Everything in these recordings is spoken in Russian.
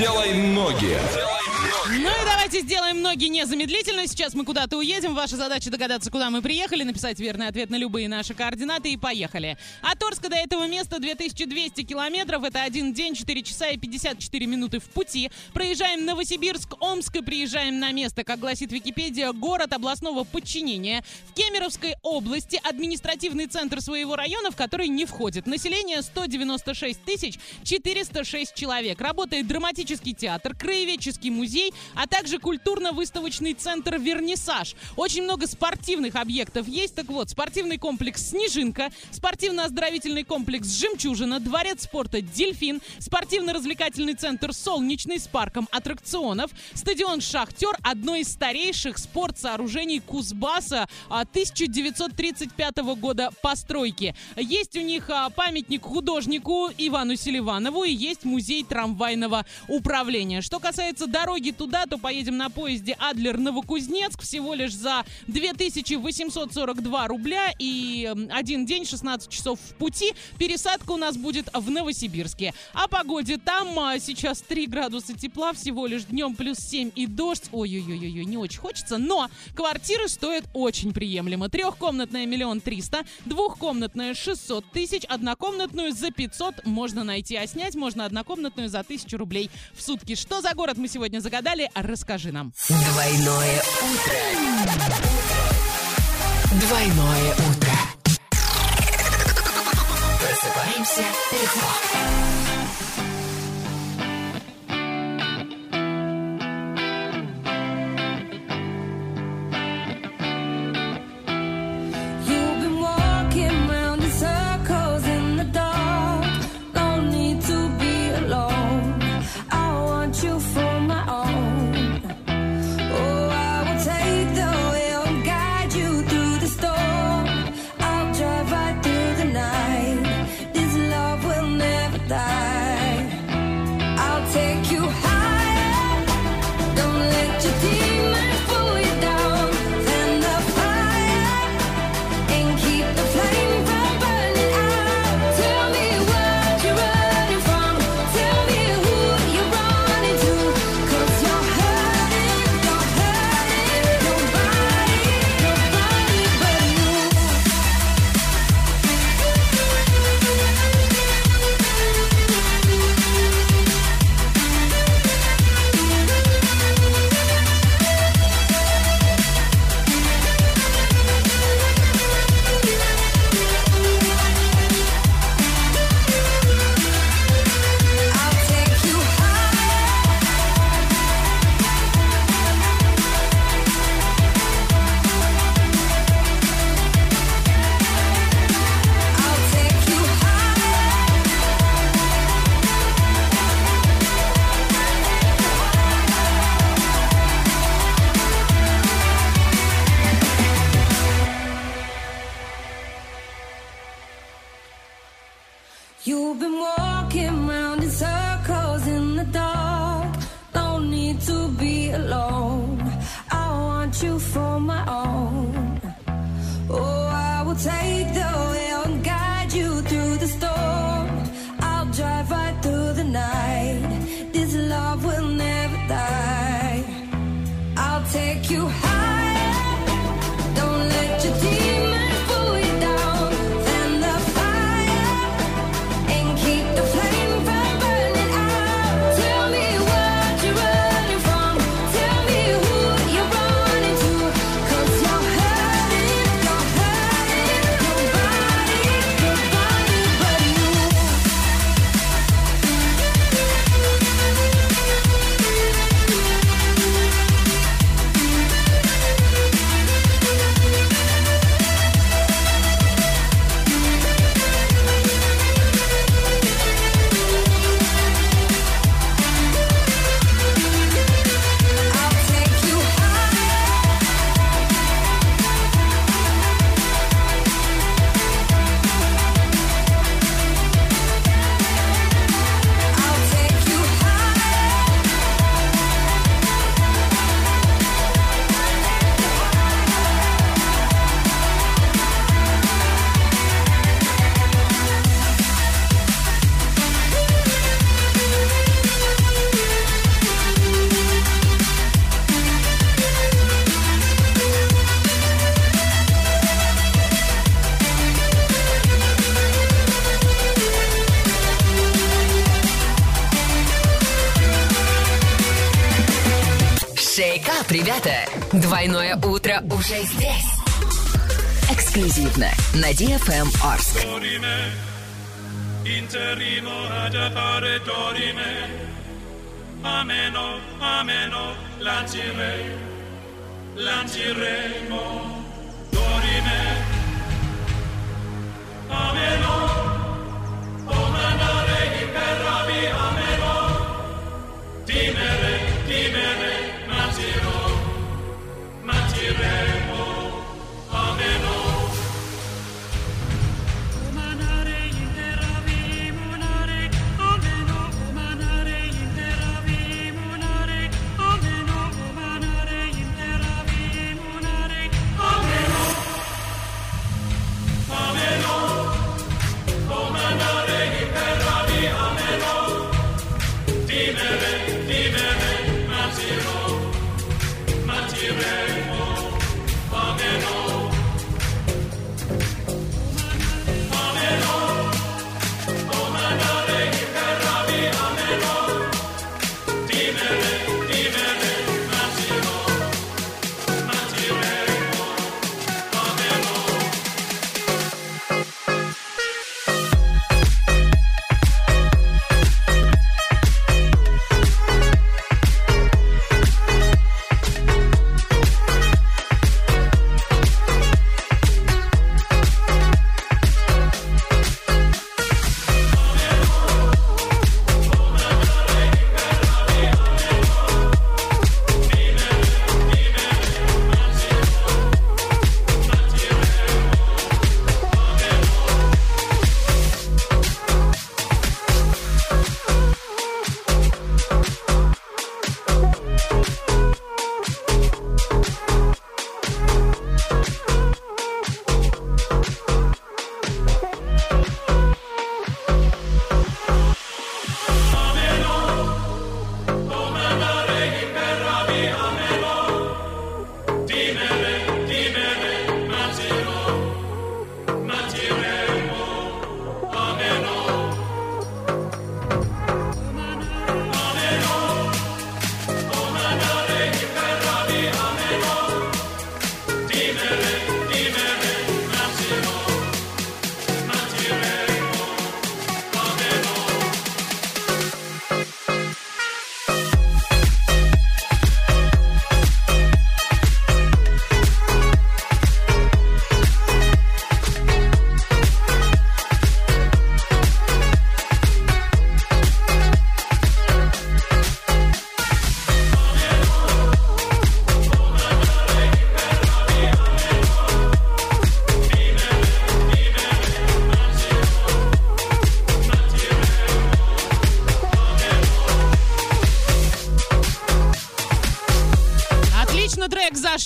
Делай ноги. Ну и давайте сделаем ноги незамедлительно. Сейчас мы куда-то уедем. Ваша задача догадаться, куда мы приехали, написать верный ответ на любые наши координаты и поехали. От Орска до этого места 2200 километров. Это один день, 4 часа и 54 минуты в пути. Проезжаем Новосибирск, Омск и приезжаем на место, как гласит Википедия, город областного подчинения. В Кемеровской области административный центр своего района, в который не входит. Население 196 тысяч 406 человек. Работает драматический театр, краеведческий музей, а также культурно-выставочный центр «Вернисаж». Очень много спортивных объектов есть. Так вот, спортивный комплекс «Снежинка», спортивно-оздоровительный комплекс «Жемчужина», дворец спорта «Дельфин», спортивно-развлекательный центр «Солнечный» с парком аттракционов, стадион «Шахтер», одно из старейших спортсооружений Кузбасса 1935 года постройки. Есть у них а, памятник художнику Ивану Селиванову и есть музей трамвайного управления. Что касается дороги туда, то поедем на поезде Адлер-Новокузнецк всего лишь за 2842 рубля и один день, 16 часов в пути. Пересадка у нас будет в Новосибирске. О погоде там а, сейчас 3 градуса тепла, всего лишь днем плюс 7 и дождь. Ой-ой-ой, не очень хочется, но квартиры стоят очень приемлемо. Трехкомнатная миллион триста, двухкомнатная 600 тысяч, однокомнатную за 500 можно найти, а снять можно однокомнатную за 1000 рублей в сутки. Что за город мы сегодня загадали? Расскажи нам. Двойное утро. Двойное утро. Просыпаемся легко. You've been walking round in circles in the dark. No need to be alone. I want you for my own. Oh, I will take Двойное утро уже здесь. Эксклюзивно на DFM Орск. ameno, ameno, lancirei, lanciremo,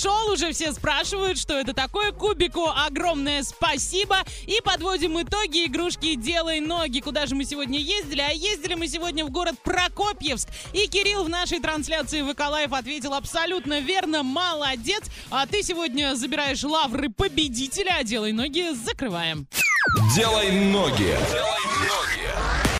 зашел, уже все спрашивают, что это такое. Кубику огромное спасибо. И подводим итоги игрушки «Делай ноги». Куда же мы сегодня ездили? А ездили мы сегодня в город Прокопьевск. И Кирилл в нашей трансляции в Эколайф ответил абсолютно верно. Молодец. А ты сегодня забираешь лавры победителя. А «Делай ноги» закрываем. Делай ноги.